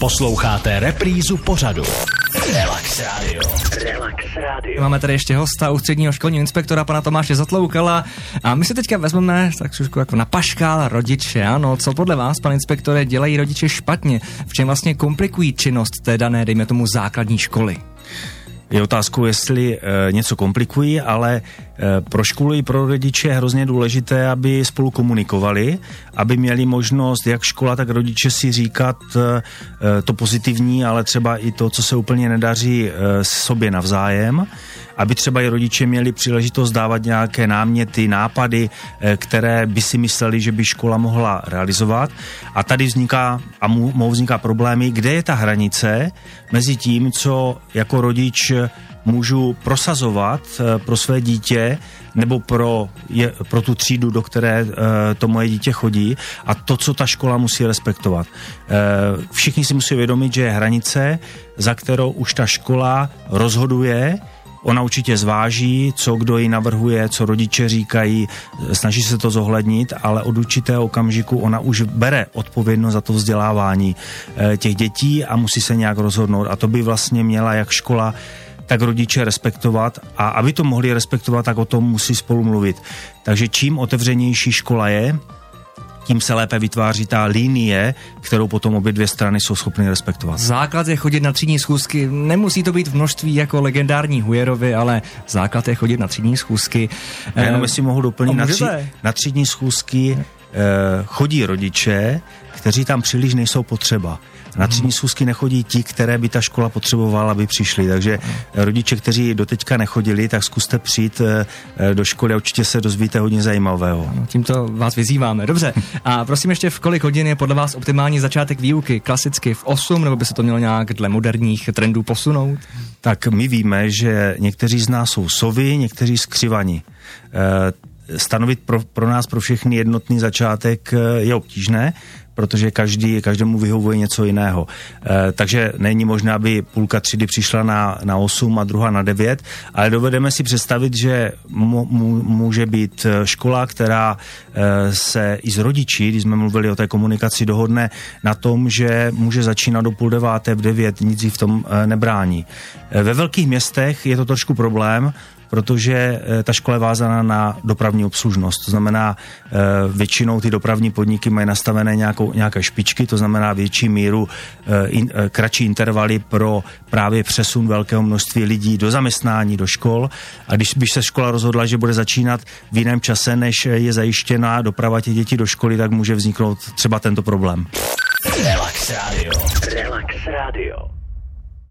Posloucháte reprízu pořadu. Relax Radio. Relax Radio. Máme tady ještě hosta ústředního školního inspektora, pana Tomáše Zatloukala. A my se teďka vezmeme tak trošku jako na paškál rodiče. Ano, co podle vás, pane inspektore, dělají rodiče špatně? V čem vlastně komplikují činnost té dané, dejme tomu, základní školy? Je otázkou, jestli e, něco komplikují, ale e, pro školu i pro rodiče je hrozně důležité, aby spolu komunikovali, aby měli možnost, jak škola, tak rodiče si říkat e, to pozitivní, ale třeba i to, co se úplně nedaří e, sobě navzájem aby třeba i rodiče měli příležitost dávat nějaké náměty, nápady, eh, které by si mysleli, že by škola mohla realizovat. A tady vzniká a mohou vznikat problémy, kde je ta hranice mezi tím, co jako rodič můžu prosazovat eh, pro své dítě nebo pro, je, pro tu třídu, do které uh, to moje dítě chodí a to, co ta škola musí respektovat. Všichni si musí vědomit, že je hranice, za kterou už ta škola rozhoduje, Ona určitě zváží, co kdo ji navrhuje, co rodiče říkají, snaží se to zohlednit, ale od určitého okamžiku ona už bere odpovědnost za to vzdělávání eh, těch dětí a musí se nějak rozhodnout. A to by vlastně měla jak škola tak rodiče respektovat a aby to mohli respektovat, tak o tom musí spolu mluvit. Takže čím otevřenější škola je, tím se lépe vytváří ta linie, kterou potom obě dvě strany jsou schopny respektovat. Základ je chodit na třídní schůzky. Nemusí to být v množství jako legendární Hujerovi, ale základ je chodit na třídní schůzky. Já jenom jestli mohu doplnit, na, tři, na třídní schůzky eh, chodí rodiče, kteří tam příliš nejsou potřeba. Na třídní schůzky nechodí ti, které by ta škola potřebovala, aby přišli. Takže rodiče, kteří doteďka nechodili, tak zkuste přijít eh, eh, do školy a určitě se dozvíte hodně zajímavého. No, tímto vás vyzýváme. Dobře. A prosím ještě, v kolik hodin je podle vás optimální začátek výuky? Klasicky v 8, nebo by se to mělo nějak dle moderních trendů posunout? Tak my víme, že někteří z nás jsou sovy, někteří skřivani. E, stanovit pro, pro nás, pro všechny jednotný začátek je obtížné, protože každý, každému vyhovuje něco jiného. E, takže není možné, aby půlka třídy přišla na, na 8 a druhá na 9, ale dovedeme si představit, že mu, mu, může být škola, která e, se i s rodiči, když jsme mluvili o té komunikaci, dohodne na tom, že může začínat do půl deváté v 9, nic jí v tom e, nebrání. E, ve velkých městech je to trošku problém, protože eh, ta škola je vázaná na dopravní obslužnost. To znamená, eh, většinou ty dopravní podniky mají nastavené nějakou, nějaké špičky, to znamená větší míru, eh, in, kratší intervaly pro právě přesun velkého množství lidí do zaměstnání, do škol. A když by se škola rozhodla, že bude začínat v jiném čase, než je zajištěná doprava těch dětí do školy, tak může vzniknout třeba tento problém. Relax Radio. Relax Radio.